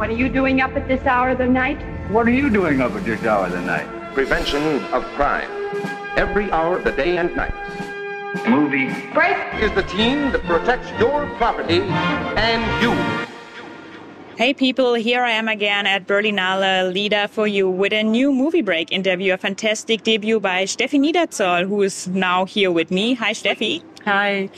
What are you doing up at this hour of the night? What are you doing up at this hour of the night? Prevention of crime. Every hour of the day and night. Movie. Break! Is the team that protects your property and you. Hey people, here I am again at Berlinale Lieder for you with a new movie break interview, a fantastic debut by Steffi Niederzoll, who is now here with me. Hi Steffi. Hi.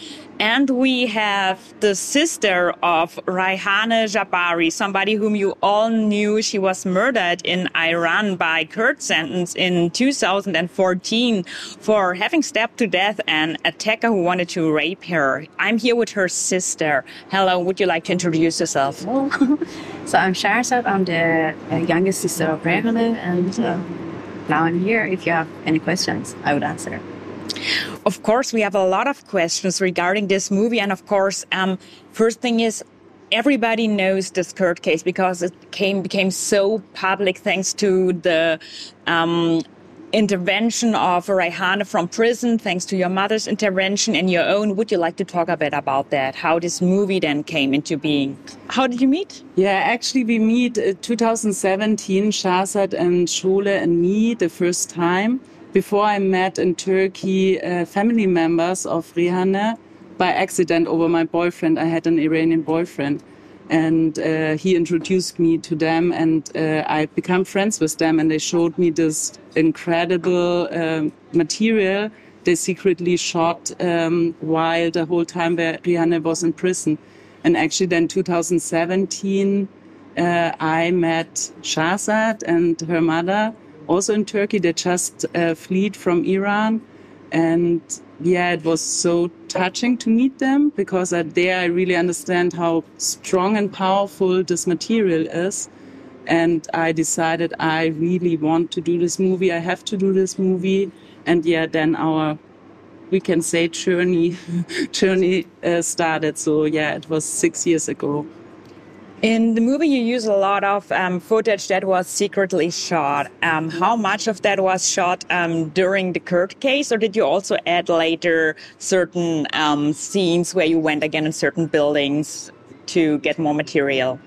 And we have the sister of Reyhaneh Jabbari, somebody whom you all knew. She was murdered in Iran by court sentence in 2014 for having stabbed to death an attacker who wanted to rape her. I'm here with her sister. Hello, would you like to introduce yourself? so I'm Shahrzad. I'm the uh, youngest sister of Reyhaneh, and uh, now I'm here. If you have any questions, I would answer. Of course, we have a lot of questions regarding this movie. And of course, um, first thing is everybody knows this court case because it came became so public thanks to the um, intervention of Raihane from prison, thanks to your mother's intervention and your own. Would you like to talk a bit about that? How this movie then came into being? How did you meet? Yeah, actually, we meet uh, 2017, Shahrzad and Shole and me the first time before I met in Turkey uh, family members of Reyhaneh by accident over my boyfriend. I had an Iranian boyfriend and uh, he introduced me to them and uh, I became friends with them and they showed me this incredible uh, material they secretly shot um, while the whole time Reyhaneh was in prison. And actually then 2017, uh, I met Shahrzad and her mother also in Turkey. They just uh, fled from Iran. And yeah, it was so touching to meet them because there I really understand how strong and powerful this material is. And I decided I really want to do this movie. I have to do this movie. And yeah, then our, we can say journey, journey uh, started. So yeah, it was six years ago. In the movie, you use a lot of um, footage that was secretly shot. Um, how much of that was shot um, during the court case, or did you also add later certain um, scenes where you went again in certain buildings to get more material?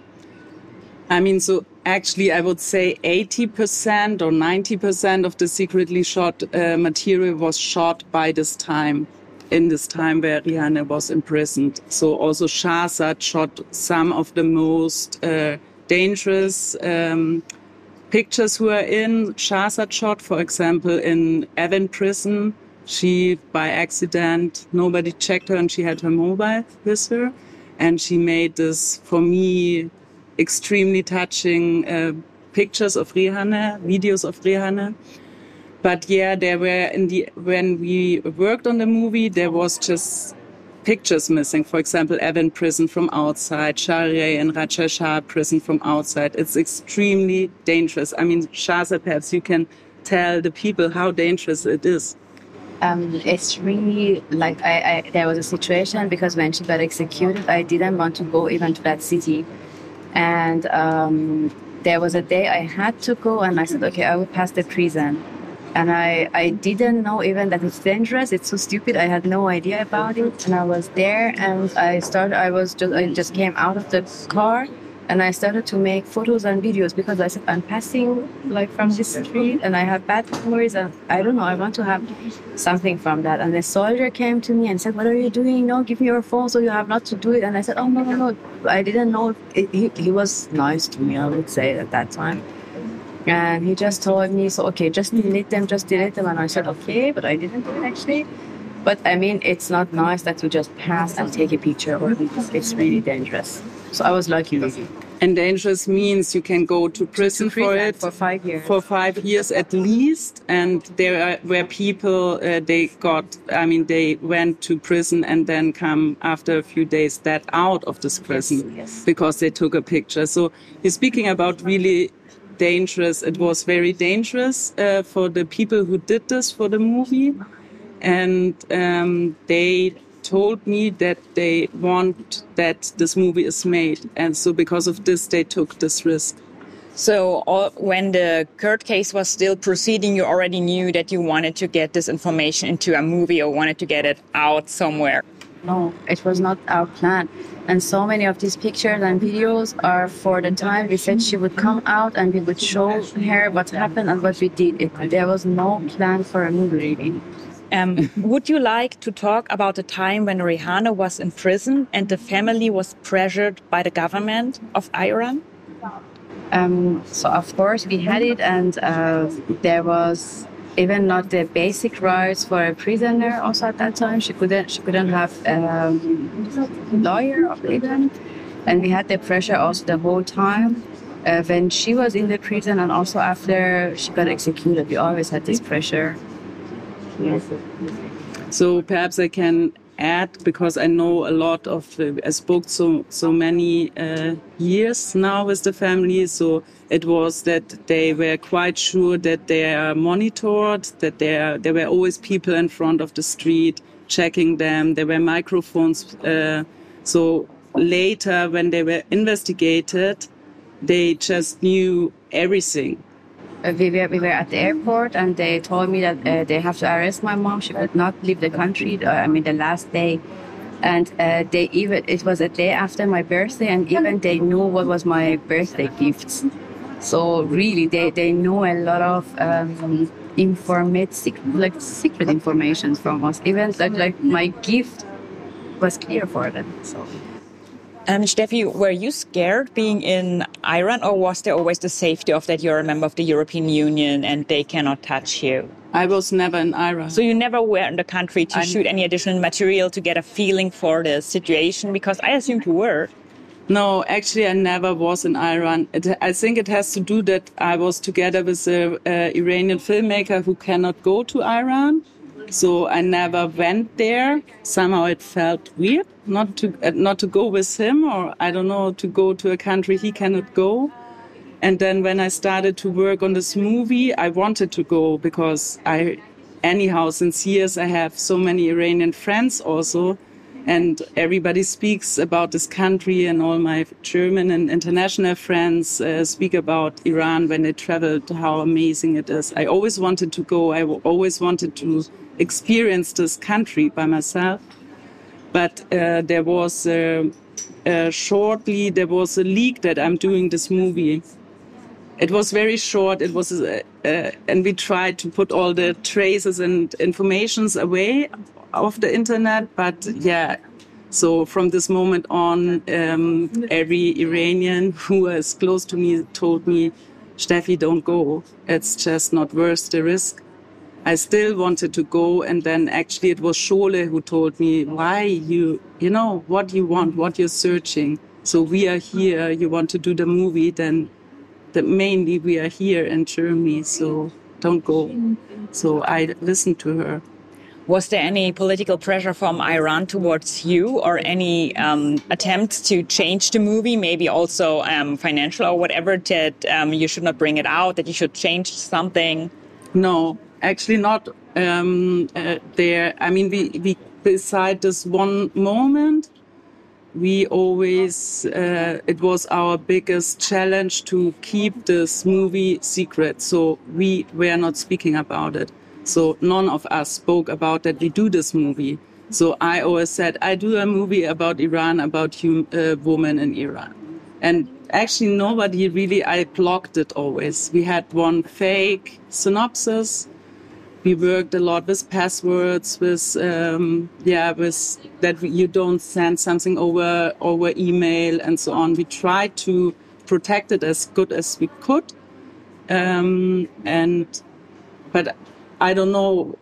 I mean, so actually, I would say 80% or 90% of the secretly shot uh, material was shot by this time in this time where Reyhaneh was imprisoned. So also Shahrzad shot some of the most uh, dangerous um, pictures who are in Shahrzad shot, for example, in Evin prison. She, by accident, nobody checked her and she had her mobile with her. And she made this, for me, extremely touching uh, pictures of Reyhaneh, videos of Reyhaneh. But yeah, there were in the when we worked on the movie, there was just pictures missing. For example, Evin prison from outside, Shahriyeh and Rajai Shahr prison from outside. It's extremely dangerous. I mean, Shahrzad, perhaps you can tell the people how dangerous it is. Um, it's really like I, I, there was a situation because when she got executed, I didn't want to go even to that city, and um, there was a day I had to go, and I said, okay, I will pass the prison and I, I didn't know even that it's dangerous. It's so stupid. I had no idea about it. And i was there and i started i was just i just came out of the car and i started to make photos and videos because i said i'm passing like from this street and i have bad memories and i don't know i want to have something from that. And the soldier came to me and said what are you doing? No give me your phone so you have not to do it. And i said oh no no no. I didn't know it, he, he was nice to me i would say at that time and he just told me, so okay, just delete them, just delete them. And I said, okay, but I didn't do it actually. But I mean, it's not nice that you just pass and take a picture, or it's really dangerous. So I was lucky. And dangerous means you can go to prison, to for it for five years. For five years at least. And there were people uh, they got. I mean, they went to prison and then come after a few days that out of this prison yes, yes. because they took a picture. So you're speaking about really dangerous. It was very dangerous uh, for the people who did this for the movie, and um, they told me that they want that this movie is made, and so because of this, they took this risk. So all, when the court case was still proceeding, you already knew that you wanted to get this information into a movie or wanted to get it out somewhere. No, it was not our plan. And so many of these pictures and videos are for the time we said she would come out and we would show her what happened and what we did. It, there was no plan for a movie really. Um, would you like to talk about the time when Reyhaneh was in prison and the family was pressured by the government of Iran? Um, so of course we had it, and uh, there was even not the basic rights for a prisoner. Also at that time, she couldn't she couldn't have a um, lawyer even, and we had the pressure also the whole time. Uh, when she was in the prison and also after she got executed, we always had this pressure. Yes. So perhaps I can add because I know a lot of I spoke so so many uh, years now with the family. So it was that they were quite sure that they are monitored, that there there were always people in front of the street checking them. There were microphones. Uh, so later, when they were investigated, they just knew everything we were, we were at the airport and they told me that uh, they have to arrest my mom. She could not leave the country. Uh, I mean, the last day. And uh, they even, it was a day after my birthday and even they knew what was my birthday gifts. So really, they, they know a lot of um, informative, like secret information from us. Even like, like my gift was clear for them. So. Um, Steffi, were you scared being in Iran, or was there always the safety of that you're a member of the European Union and they cannot touch you? I was never in Iran. So you never were in the country to I'm... shoot any additional material to get a feeling for the situation? Because I assumed you were. No, actually, I never was in Iran. It, I think it has to do that I was together with an Iranian filmmaker who cannot go to Iran. So I never went there. Somehow it felt weird not to uh, not to go with him, or I don't know, to go to a country he cannot go. And then when I started to work on this movie, I wanted to go because I, anyhow, since years I have so many Iranian friends also, and everybody speaks about this country, and all my German and international friends uh, speak about Iran when they traveled, how amazing it is. I always wanted to go. I always wanted to experience this country by myself. But uh, there was shortly there was a leak that I'm doing this movie. It was very short. It was, uh, uh, and we tried to put all the traces and informations away of the internet. But yeah, so from this moment on, um, every Iranian who is close to me told me, Steffi, don't go. It's just not worth the risk. I still wanted to go. And then actually it was Shole who told me, why you, you know, what you want, what you're searching. So we are here. You want to do the movie, then the, mainly we are here in Germany. So don't go. So I listened to her. Was there any political pressure from Iran towards you or any um, attempts to change the movie, maybe also um, financial or whatever, that um, you should not bring it out, that you should change something? No, actually not um, uh, there. I mean, we, we beside this one moment, we always uh, it was our biggest challenge to keep this movie secret. So we were not speaking about it. So none of us spoke about that we do this movie. So I always said I do a movie about Iran, about hum, uh, women in Iran, and actually nobody really. I blocked it always. We had one fake synopsis we worked a lot with passwords, with um, yeah, with that you don't send something over over email and so on. We tried to protect it as good as we could, um, and but I don't know.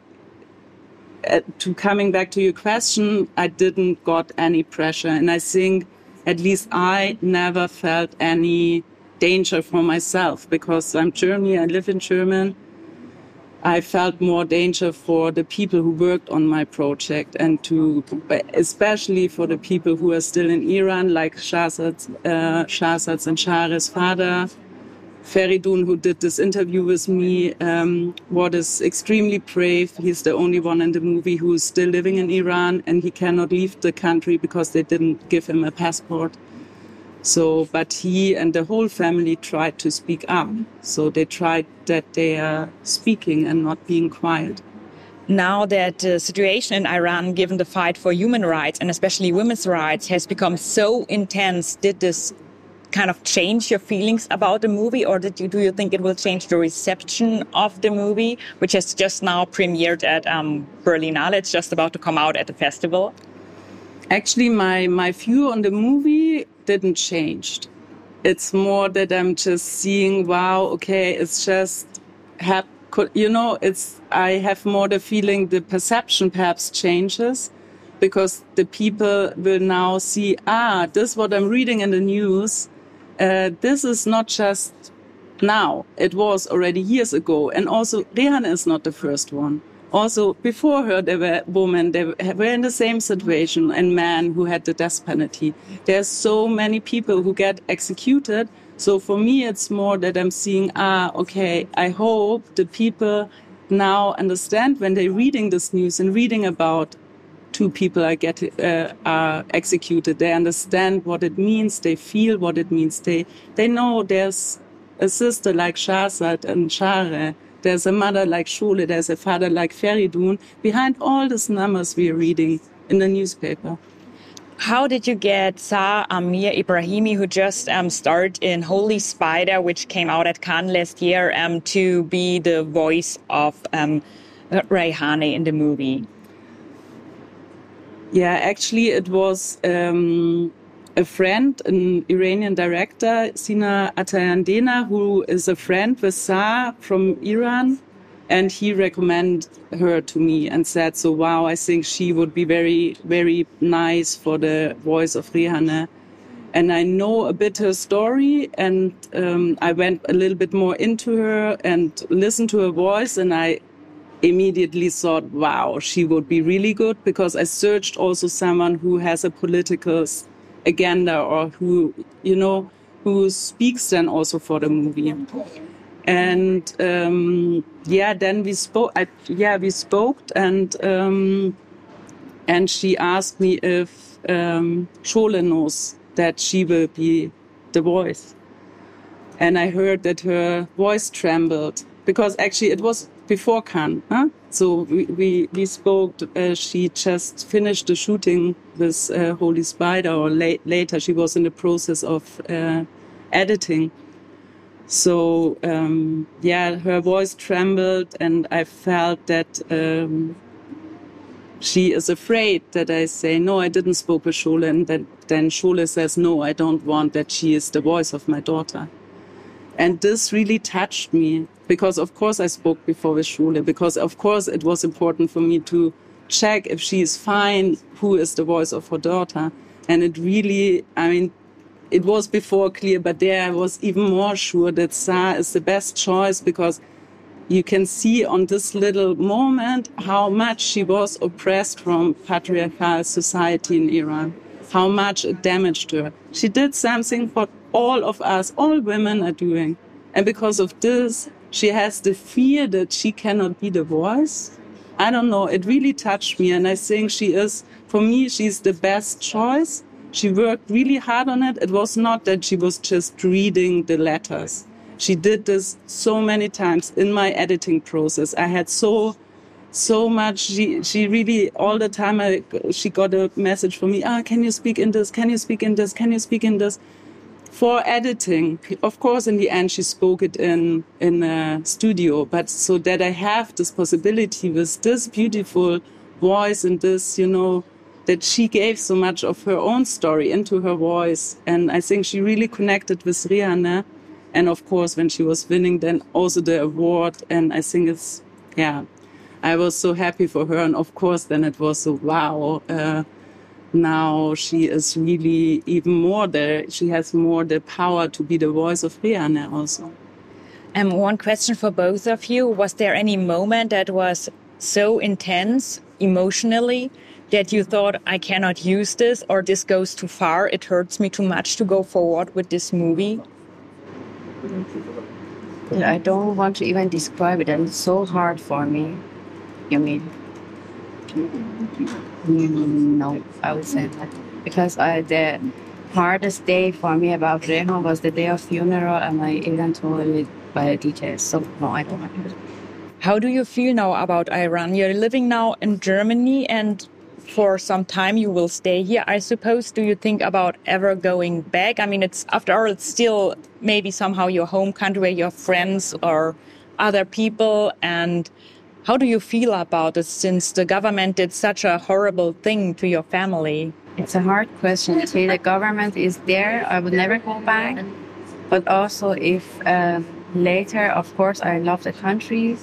Uh, to coming back to your question, I didn't got any pressure, and I think at least I never felt any danger for myself because I'm German. I live in German I felt more danger for the people who worked on my project and to, especially for the people who are still in Iran, like Shahrzad, uh, Shahrzad's and Shahre's father, Feridun, who did this interview with me, um, what is extremely brave. He's the only one in the movie who is still living in Iran and he cannot leave the country because they didn't give him a passport. So, but he and the whole family tried to speak up. So they tried that they are speaking and not being quiet. now that the situation in Iran, given the fight for human rights and especially women's rights, has become so intense, did this kind of change your feelings about the movie, or did you do you think it will change the reception of the movie, which has just now premiered at um, Berlinale? It's just about to come out at the festival. Actually, my my view on the movie didn't change. It's more that I'm just seeing, wow, okay, it's just have you know, it's I have more the feeling the perception perhaps changes because the people will now see, ah, this is what I'm reading in the news. Uh, this is not just now. It was already years ago. And also, Reyhaneh is not the first one. Also, before her, there were women, they were in the same situation, and men who had the death penalty. There's so many people who get executed so for me, it's more that I'm seeing, ah, okay, I hope the people now understand when they're reading this news and reading about two people are get uh, are executed. They understand what it means. They feel what it means. They they know there's a sister like Shahrzad and Share. There's a mother like Shole. There's a father like Feridun behind all these numbers we're reading in the newspaper. How did you get Zar Amir Ebrahimi, who just um, starred in Holy Spider, which came out at Cannes last year, um, to be the voice of um, Reyhaneh in the movie? Yeah, actually, it was um, a friend, an Iranian director, Sina Ataeian Dena, who is a friend with Zar from Iran and he recommended her to me and said, "So wow, I think she would be very, very nice for the voice of Reyhaneh." And I know a bit her story, and um, I went a little bit more into her and listened to her voice, and I immediately thought, "Wow, she would be really good." Because I searched also someone who has a political agenda or who, you know, who speaks then also for the movie and um, yeah, then we spoke. I, yeah, we spoke, and um, and she asked me if um, Shole knows that she will be the voice, and I heard that her voice trembled because actually it was before Cannes. Huh? So we, we, we spoke, uh, she just finished the shooting with uh, Holy Spider, or la later she was in the process of uh, editing. So um, yeah, her voice trembled, and I felt that um, she is afraid that I say no, I didn't spoke with Shole, and then Shole says no, I don't want that she is the voice of my daughter. And this really touched me because, of course, I spoke before with Shole because, of course, it was important for me to check if she is fine, who is the voice of her daughter. And it really, I mean, it was before clear, but there I was even more sure that Zar is the best choice because you can see on this little moment how much she was oppressed from patriarchal society in Iran, how much it damaged her. She did something what all of us, all women are doing. And because of this, she has the fear that she cannot be the voice. I don't know. It really touched me. And I think she is, for me, she's the best choice she worked really hard on it. It was not that she was just reading the letters. She did this so many times in my editing process. I had so so much. She she really all the time. I, she got a message from me. Ah, can you speak in this? Can you speak in this? Can you speak in this? For editing, of course, in the end, she spoke it in in a studio. But so that I have this possibility with this beautiful voice and this, you know, that she gave so much of her own story into her voice. And I think she really connected with Reyhaneh. And of course, when she was winning, then also the award. And I think it's, yeah, I was so happy for her. And of course, then it was so, wow, uh, now she is really even more there. She has more the power to be the voice of Reyhaneh also. And one question for both of you. Was there any moment that was so intense emotionally that you thought, I cannot use this or this goes too far, it hurts me too much to go forward with this movie? I don't want to even describe it, and it's so hard for me. You mean? Mm, no, I would say that. Because I, the hardest day for me about Rehan was the day of funeral, and I even told it by the details. So, no, I don't want to. How do you feel now about Iran? You're living now in Germany and for some time you will stay here, I suppose. Do you think about ever going back? I mean, it's after all, it's still maybe somehow your home country where you have friends or other people. And how do you feel about it since the government did such a horrible thing to your family? It's a hard question. The government is there. I would never go back. But also, if um, later, of course, I love the country.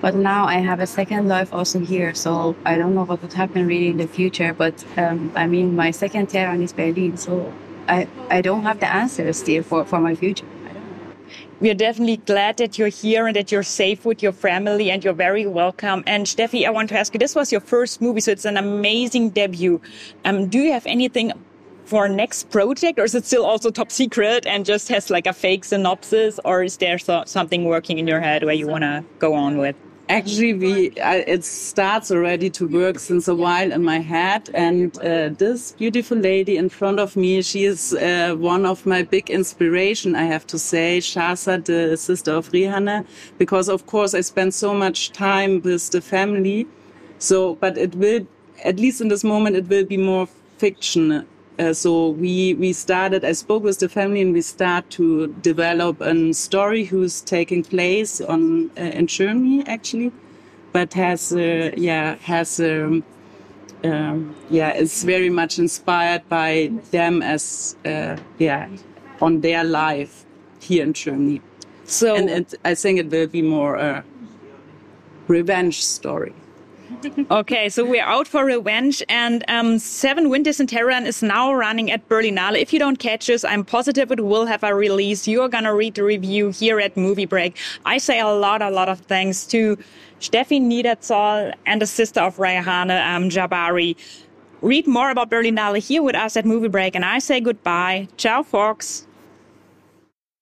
But now I have a second life also here. So I don't know what would happen really in the future. But um, I mean, my second Tehran is Berlin. So I, I don't have the answers still for, for my future. We are definitely glad that you're here and that you're safe with your family and you're very welcome. And Steffi, I want to ask you, this was your first movie, so it's an amazing debut. Um, do you have anything for next project or is it still also top secret and just has like a fake synopsis or is there so something working in your head where you want to go on with? Actually, we uh, it starts already to work since a while in my head, and uh, this beautiful lady in front of me, she is uh, one of my big inspiration. I have to say, Shahrzad, the sister of Reyhaneh, because of course I spend so much time with the family. So, but it will, at least in this moment, it will be more fiction uh, so we we started. I spoke with the family, and we start to develop a story who's taking place on uh, in Germany actually, but has uh, yeah has um, um, yeah is very much inspired by them as uh, yeah on their life here in Germany. So and it, I think it will be more a revenge story okay, so we're out for revenge, and um, Seven Winters in Tehran is now running at Berlinale. If you don't catch us, I'm positive it will have a release. You're gonna read the review here at Movie Break. I say a lot, a lot of thanks to Steffi Niederzoll and the sister of Reyhaneh um, Jabbari. Read more about Berlinale here with us at Movie Break, and I say goodbye. Ciao, folks.